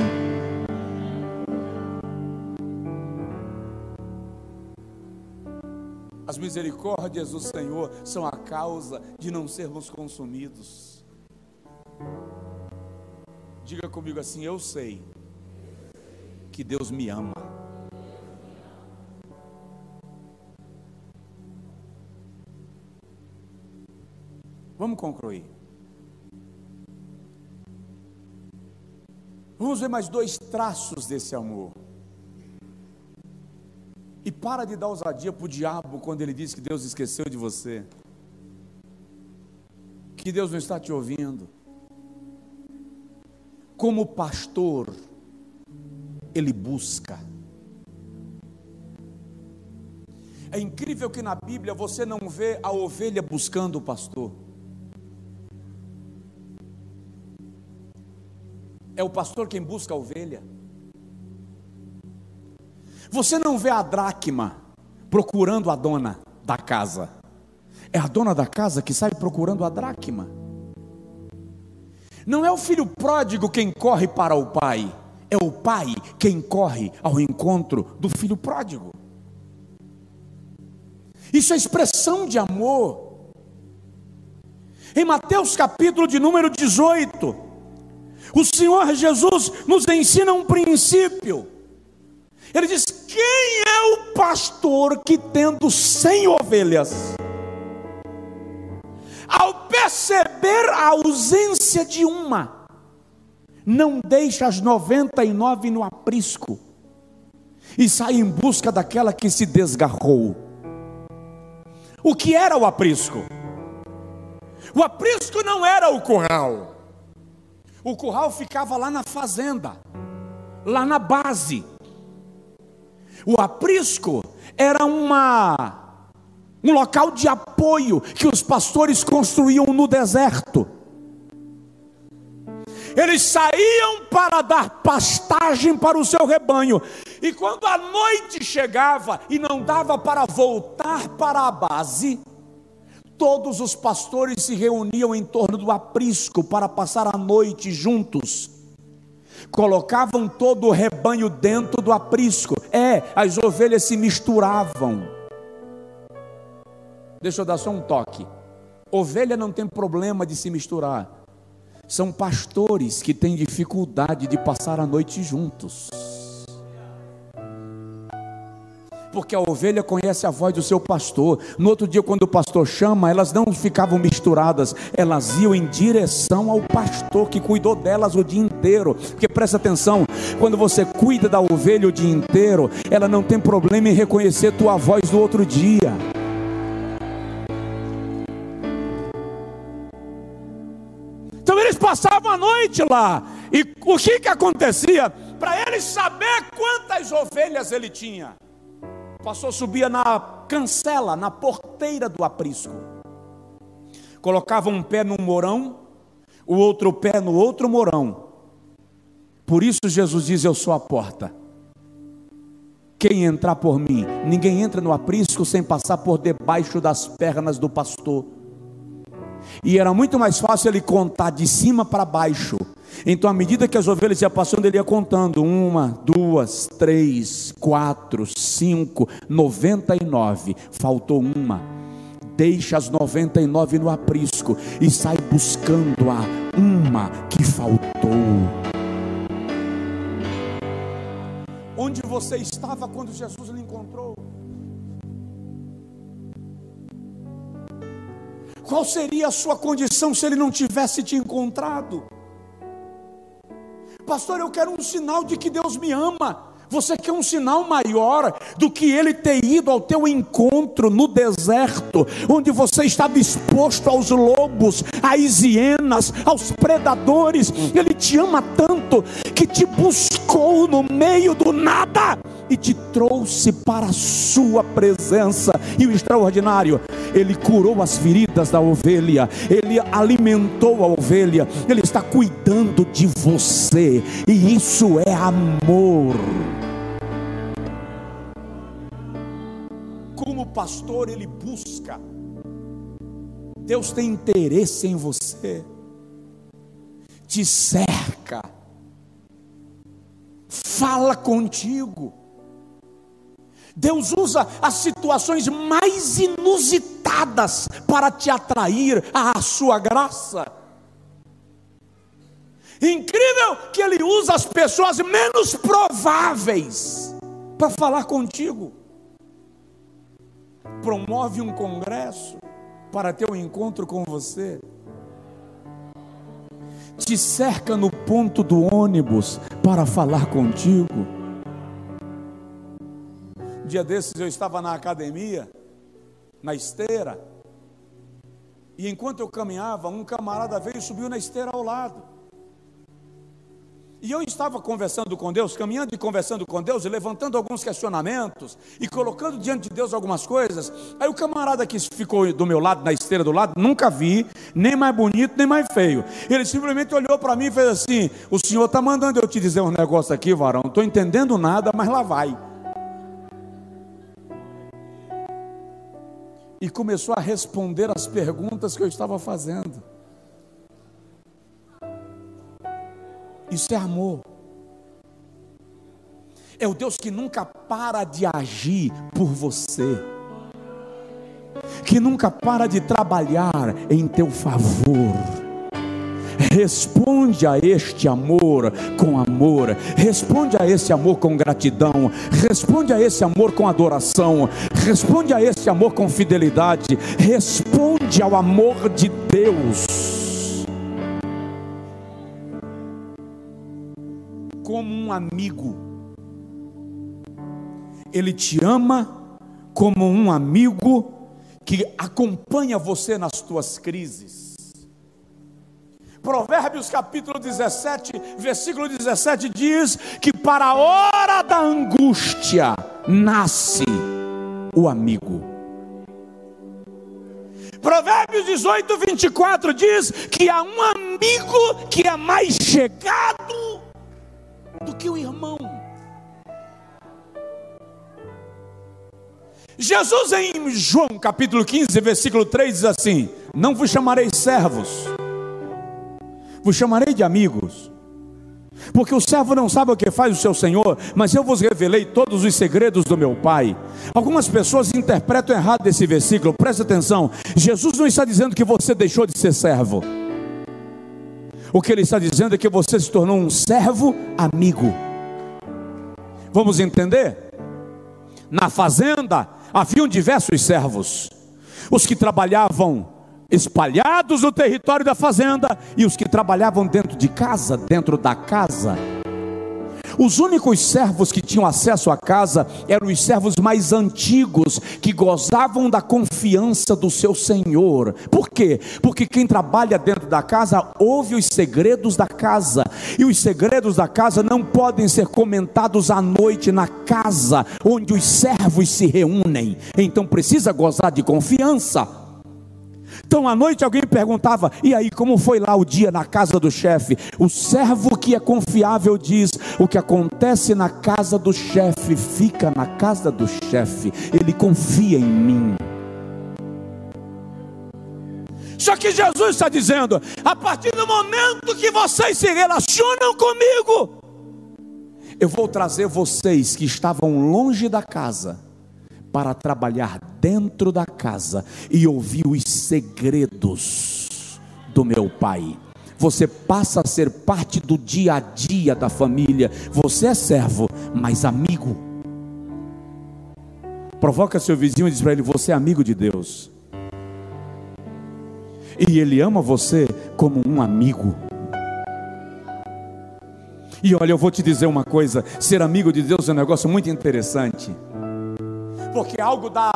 As misericórdias do Senhor são a causa de não sermos consumidos. Diga comigo assim: Eu sei que Deus me ama. Vamos concluir. Vamos ver mais dois traços desse amor. E para de dar ousadia para o diabo quando ele diz que Deus esqueceu de você. Que Deus não está te ouvindo como pastor, ele busca. É incrível que na Bíblia você não vê a ovelha buscando o pastor. É o pastor quem busca a ovelha. Você não vê a dracma procurando a dona da casa. É a dona da casa que sai procurando a dracma. Não é o filho pródigo quem corre para o pai, é o pai quem corre ao encontro do filho pródigo. Isso é expressão de amor. Em Mateus capítulo de número 18, o Senhor Jesus nos ensina um princípio. Ele diz: Quem é o pastor que, tendo cem ovelhas, ao perceber a ausência de uma, não deixa as 99 no aprisco e sai em busca daquela que se desgarrou? O que era o aprisco? O aprisco não era o curral. O curral ficava lá na fazenda, lá na base. O aprisco era uma um local de apoio que os pastores construíam no deserto. Eles saíam para dar pastagem para o seu rebanho, e quando a noite chegava e não dava para voltar para a base, todos os pastores se reuniam em torno do aprisco para passar a noite juntos. Colocavam todo o rebanho dentro do aprisco. É, as ovelhas se misturavam. Deixa eu dar só um toque. Ovelha não tem problema de se misturar. São pastores que têm dificuldade de passar a noite juntos porque a ovelha conhece a voz do seu pastor. No outro dia, quando o pastor chama, elas não ficavam misturadas, elas iam em direção ao pastor que cuidou delas o dia inteiro. Porque presta atenção, quando você cuida da ovelha o dia inteiro, ela não tem problema em reconhecer tua voz no outro dia. Eles passavam a noite lá. E o que que acontecia? Para eles saber quantas ovelhas ele tinha. O pastor subia na cancela, na porteira do aprisco. Colocava um pé num morão, o outro pé no outro morão. Por isso Jesus diz: Eu sou a porta. Quem entrar por mim, ninguém entra no aprisco sem passar por debaixo das pernas do pastor. E era muito mais fácil ele contar de cima para baixo então, à medida que as ovelhas iam passando, ele ia contando: uma, duas, três, quatro, cinco, noventa e nove. Faltou uma. Deixa as noventa e nove no aprisco e sai buscando a uma que faltou. Onde você estava quando Jesus lhe encontrou? Qual seria a sua condição se ele não tivesse te encontrado? Pastor, eu quero um sinal de que Deus me ama. Você quer um sinal maior do que ele ter ido ao teu encontro no deserto, onde você estava exposto aos lobos, às hienas, aos predadores. Ele te ama tanto que te buscou no meio do nada e te trouxe para a sua presença. E o extraordinário, ele curou as feridas da ovelha, ele alimentou a ovelha, ele está cuidando de você, e isso é amor. Como pastor, ele busca, Deus tem interesse em você, te cerca, fala contigo Deus usa as situações mais inusitadas para te atrair à sua graça. Incrível que Ele usa as pessoas menos prováveis para falar contigo. Promove um congresso para ter um encontro com você. Te cerca no ponto do ônibus para falar contigo dia desses eu estava na academia, na esteira, e enquanto eu caminhava, um camarada veio e subiu na esteira ao lado. E eu estava conversando com Deus, caminhando e conversando com Deus, e levantando alguns questionamentos, e colocando diante de Deus algumas coisas. Aí o camarada que ficou do meu lado, na esteira do lado, nunca vi, nem mais bonito, nem mais feio. Ele simplesmente olhou para mim e fez assim: O senhor está mandando eu te dizer um negócio aqui, varão, não estou entendendo nada, mas lá vai. E começou a responder as perguntas que eu estava fazendo. Isso é amor. É o Deus que nunca para de agir por você, que nunca para de trabalhar em teu favor. Responde a este amor com amor, responde a esse amor com gratidão, responde a esse amor com adoração, responde a esse amor com fidelidade, responde ao amor de Deus. Como um amigo. Ele te ama como um amigo que acompanha você nas tuas crises. Provérbios capítulo 17, versículo 17 diz que para a hora da angústia nasce o amigo. Provérbios 18, 24 diz que há um amigo que é mais chegado do que o irmão. Jesus em João capítulo 15, versículo 3 diz assim: Não vos chamarei servos, vos chamarei de amigos. Porque o servo não sabe o que faz o seu senhor, mas eu vos revelei todos os segredos do meu Pai. Algumas pessoas interpretam errado esse versículo, preste atenção. Jesus não está dizendo que você deixou de ser servo. O que ele está dizendo é que você se tornou um servo amigo. Vamos entender? Na fazenda, haviam diversos servos, os que trabalhavam espalhados no território da fazenda e os que trabalhavam dentro de casa, dentro da casa. Os únicos servos que tinham acesso à casa eram os servos mais antigos, que gozavam da confiança do seu senhor. Por quê? Porque quem trabalha dentro da casa ouve os segredos da casa, e os segredos da casa não podem ser comentados à noite na casa onde os servos se reúnem. Então precisa gozar de confiança. Então à noite alguém perguntava: e aí, como foi lá o dia na casa do chefe? O servo que é confiável diz: o que acontece na casa do chefe fica na casa do chefe, ele confia em mim. Só que Jesus está dizendo: a partir do momento que vocês se relacionam comigo, eu vou trazer vocês que estavam longe da casa para trabalhar dentro da casa e ouvir os segredos do meu pai. Você passa a ser parte do dia a dia da família. Você é servo, mas amigo. Provoca seu vizinho e diz para ele: Você é amigo de Deus. E ele ama você como um amigo. E olha, eu vou te dizer uma coisa: ser amigo de Deus é um negócio muito interessante porque é algo da,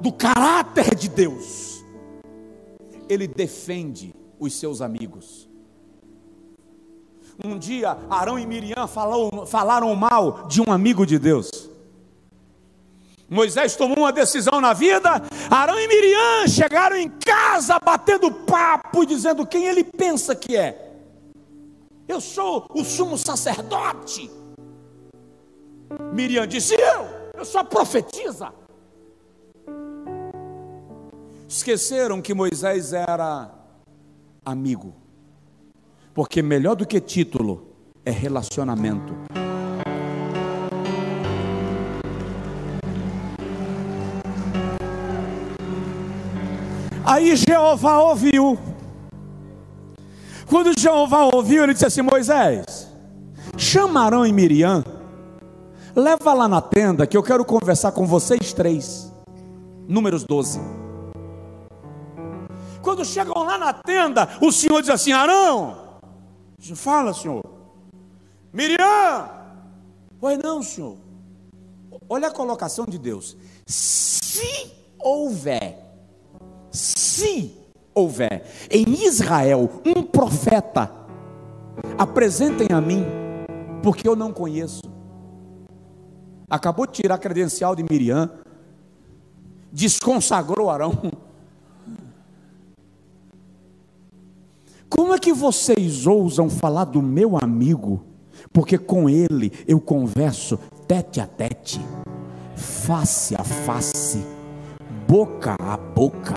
do caráter de Deus. Ele defende os seus amigos. Um dia, Arão e Miriam falou, falaram mal de um amigo de Deus. Moisés tomou uma decisão na vida. Arão e Miriam chegaram em casa batendo papo, dizendo quem ele pensa que é. Eu sou o sumo sacerdote. Miriam disse: Eu, eu sou a profetisa. Esqueceram que Moisés era amigo, porque melhor do que título é relacionamento. Aí Jeová ouviu. Quando Jeová ouviu, ele disse assim: Moisés, chama Arão e Miriam, leva lá na tenda que eu quero conversar com vocês três. Números 12. Quando chegam lá na tenda, o Senhor diz assim: Arão, fala, Senhor. Miriam, pois não, Senhor. Olha a colocação de Deus. Se houver, se houver em Israel um profeta, apresentem a mim, porque eu não conheço. Acabou de tirar a credencial de Miriam, desconsagrou Arão Como é que vocês ousam falar do meu amigo? Porque com ele eu converso tete a tete, face a face, boca a boca.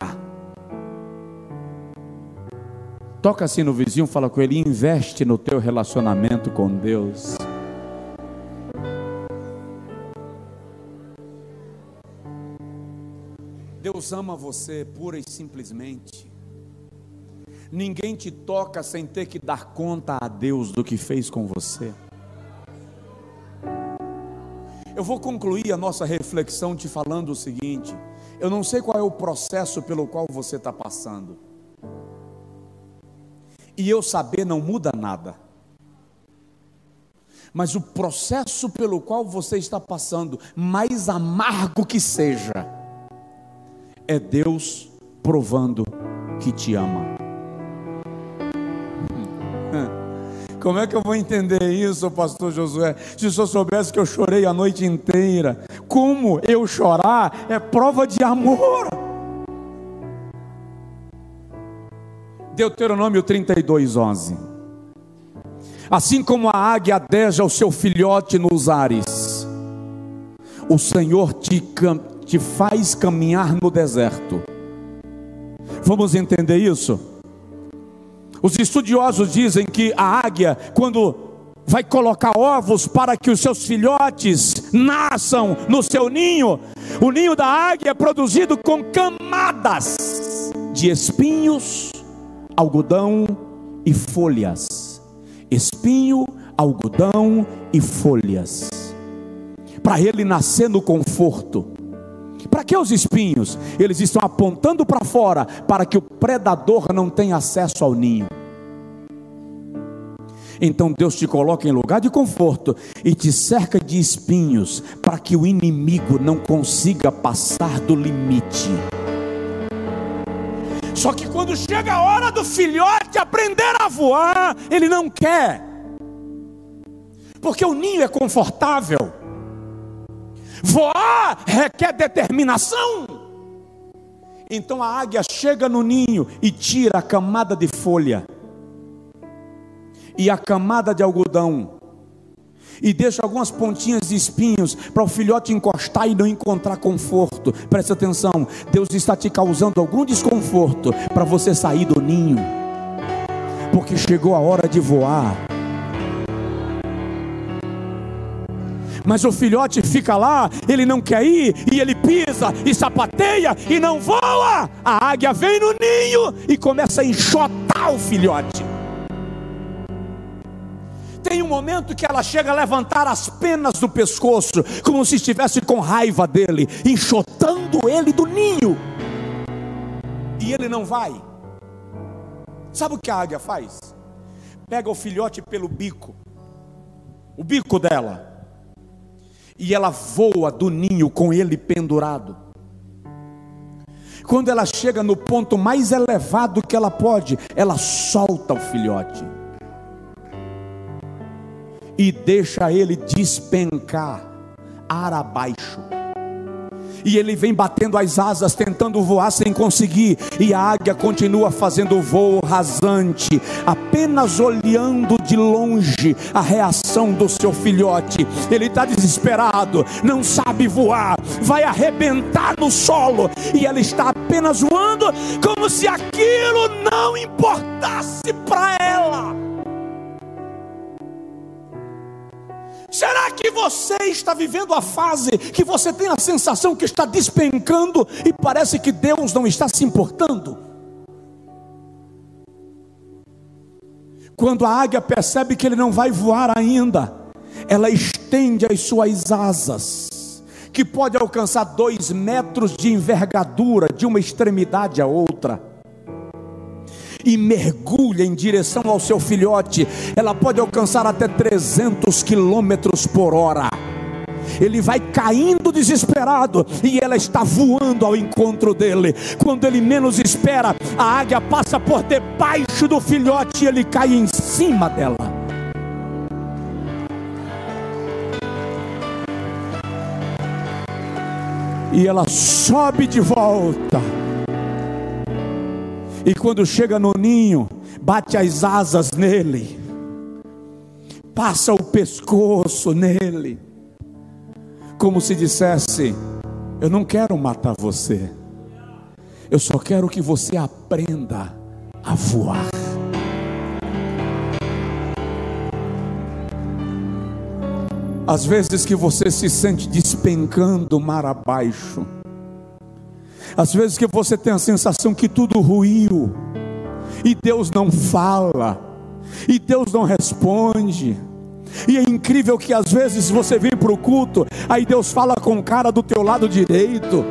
Toca assim no vizinho, fala com ele, investe no teu relacionamento com Deus. Deus ama você pura e simplesmente. Ninguém te toca sem ter que dar conta a Deus do que fez com você. Eu vou concluir a nossa reflexão te falando o seguinte: eu não sei qual é o processo pelo qual você está passando, e eu saber não muda nada, mas o processo pelo qual você está passando, mais amargo que seja, é Deus provando que te ama. Como é que eu vou entender isso, pastor Josué? Se senhor soubesse que eu chorei a noite inteira, como eu chorar é prova de amor. Deuteronômio 32, 11. Assim como a águia adeja o seu filhote nos ares, o Senhor te, te faz caminhar no deserto. Vamos entender isso? Os estudiosos dizem que a águia, quando vai colocar ovos para que os seus filhotes nasçam no seu ninho, o ninho da águia é produzido com camadas de espinhos, algodão e folhas. Espinho, algodão e folhas. Para ele nascer no conforto. Para que os espinhos? Eles estão apontando para fora, para que o predador não tenha acesso ao ninho. Então Deus te coloca em lugar de conforto e te cerca de espinhos, para que o inimigo não consiga passar do limite. Só que quando chega a hora do filhote aprender a voar, ele não quer, porque o ninho é confortável. Voar requer determinação. Então a águia chega no ninho e tira a camada de folha e a camada de algodão e deixa algumas pontinhas de espinhos para o filhote encostar e não encontrar conforto. Presta atenção, Deus está te causando algum desconforto para você sair do ninho, porque chegou a hora de voar. Mas o filhote fica lá, ele não quer ir, e ele pisa e sapateia e não voa. A águia vem no ninho e começa a enxotar o filhote. Tem um momento que ela chega a levantar as penas do pescoço, como se estivesse com raiva dele, enxotando ele do ninho. E ele não vai. Sabe o que a águia faz? Pega o filhote pelo bico, o bico dela, e ela voa do ninho com ele pendurado. Quando ela chega no ponto mais elevado que ela pode, ela solta o filhote e deixa ele despencar ar abaixo e ele vem batendo as asas, tentando voar sem conseguir, e a águia continua fazendo o voo rasante, apenas olhando de longe a reação do seu filhote. Ele está desesperado, não sabe voar, vai arrebentar no solo, e ela está apenas voando, como se aquilo não importasse para ela. Será que você está vivendo a fase que você tem a sensação que está despencando e parece que Deus não está se importando? Quando a águia percebe que ele não vai voar ainda, ela estende as suas asas, que pode alcançar dois metros de envergadura de uma extremidade a outra e mergulha em direção ao seu filhote, ela pode alcançar até 300 quilômetros por hora. Ele vai caindo desesperado e ela está voando ao encontro dele. Quando ele menos espera, a águia passa por debaixo do filhote e ele cai em cima dela. E ela sobe de volta e quando chega no ninho, bate as asas nele, passa o pescoço nele, como se dissesse: Eu não quero matar você, eu só quero que você aprenda a voar. Às vezes que você se sente despencando mar abaixo, às vezes que você tem a sensação que tudo ruiu e Deus não fala, e Deus não responde. E é incrível que às vezes você vem para o culto, aí Deus fala com o cara do teu lado direito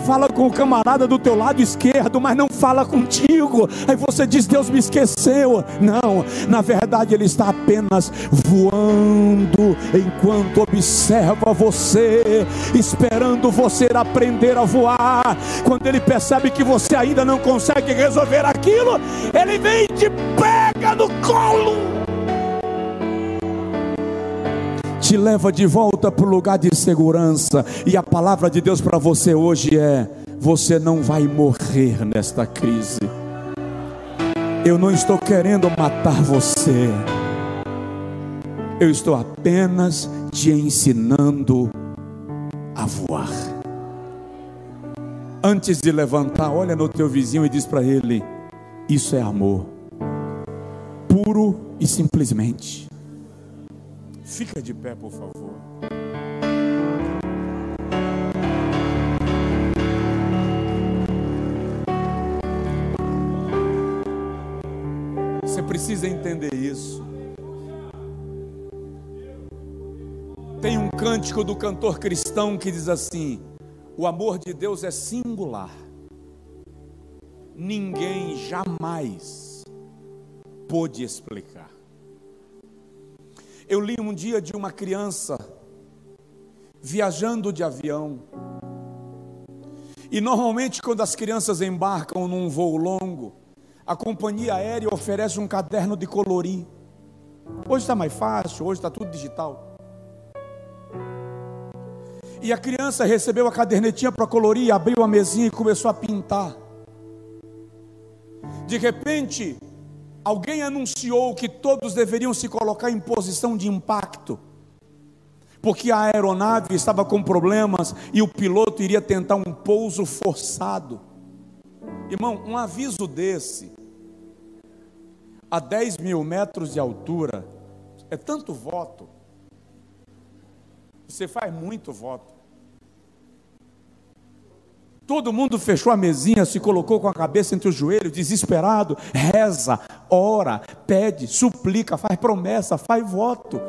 fala com o camarada do teu lado esquerdo, mas não fala contigo. Aí você diz: Deus me esqueceu. Não, na verdade, Ele está apenas voando enquanto observa você, esperando você aprender a voar. Quando Ele percebe que você ainda não consegue resolver aquilo, Ele vem e te pega no colo te leva de volta para o lugar de segurança. E a palavra de Deus para você hoje é: você não vai morrer nesta crise. Eu não estou querendo matar você. Eu estou apenas te ensinando a voar. Antes de levantar, olha no teu vizinho e diz para ele: Isso é amor, puro e simplesmente. Fica de pé, por favor. Você precisa entender isso. Tem um cântico do cantor cristão que diz assim: O amor de Deus é singular. Ninguém jamais pôde explicar. Eu li um dia de uma criança viajando de avião. E normalmente, quando as crianças embarcam num voo longo, a companhia aérea oferece um caderno de colorir. Hoje está mais fácil, hoje está tudo digital. E a criança recebeu a cadernetinha para colorir, abriu a mesinha e começou a pintar. De repente, Alguém anunciou que todos deveriam se colocar em posição de impacto, porque a aeronave estava com problemas e o piloto iria tentar um pouso forçado. Irmão, um aviso desse, a 10 mil metros de altura, é tanto voto. Você faz muito voto. Todo mundo fechou a mesinha, se colocou com a cabeça entre os joelhos, desesperado, reza, ora, pede, suplica, faz promessa, faz voto.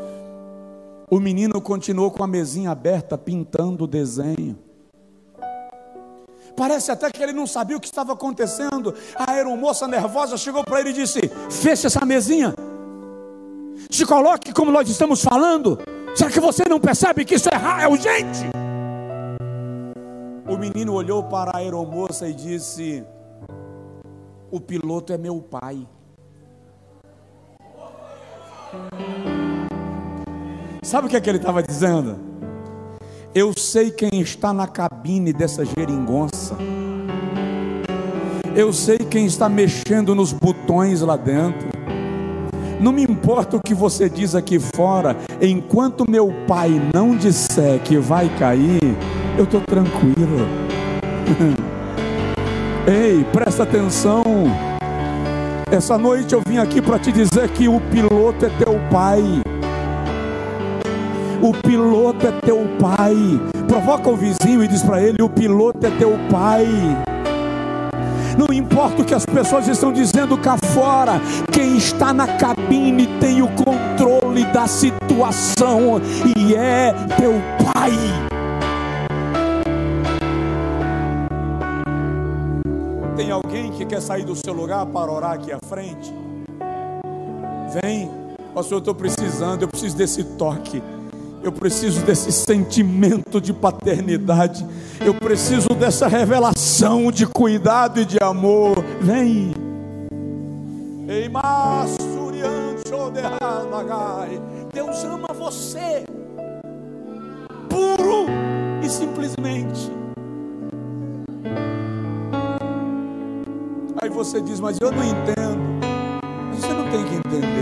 O menino continuou com a mesinha aberta, pintando o desenho. Parece até que ele não sabia o que estava acontecendo. A aeromoça nervosa chegou para ele e disse: Feche essa mesinha, se coloque como nós estamos falando. Será que você não percebe que isso é, é urgente? O menino olhou para a aeromoça e disse: O piloto é meu pai. Sabe o que, é que ele estava dizendo? Eu sei quem está na cabine dessa geringonça. Eu sei quem está mexendo nos botões lá dentro. Não me importa o que você diz aqui fora, enquanto meu pai não disser que vai cair, eu estou tranquilo. Ei, presta atenção. Essa noite eu vim aqui para te dizer que o piloto é teu pai. O piloto é teu pai. Provoca o vizinho e diz para ele: O piloto é teu pai. Não importa o que as pessoas estão dizendo cá fora, quem está na cabine tem o controle da situação e é teu pai. Quer sair do seu lugar para orar aqui à frente? Vem, pastor, eu estou precisando, eu preciso desse toque. Eu preciso desse sentimento de paternidade. Eu preciso dessa revelação de cuidado e de amor. Vem. Deus ama você. Puro e simplesmente. Você diz, mas eu não entendo. Você não tem que entender.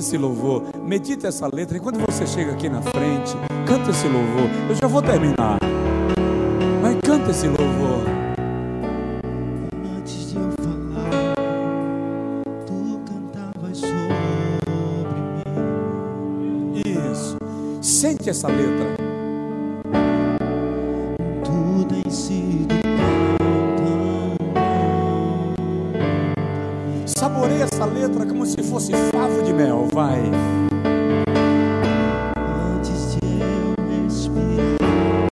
Esse louvor, medita essa letra. E quando você chega aqui na frente, canta esse louvor. Eu já vou terminar. Mas canta esse louvor. Antes de eu falar, tu cantavas sobre mim. Isso. Sente essa letra.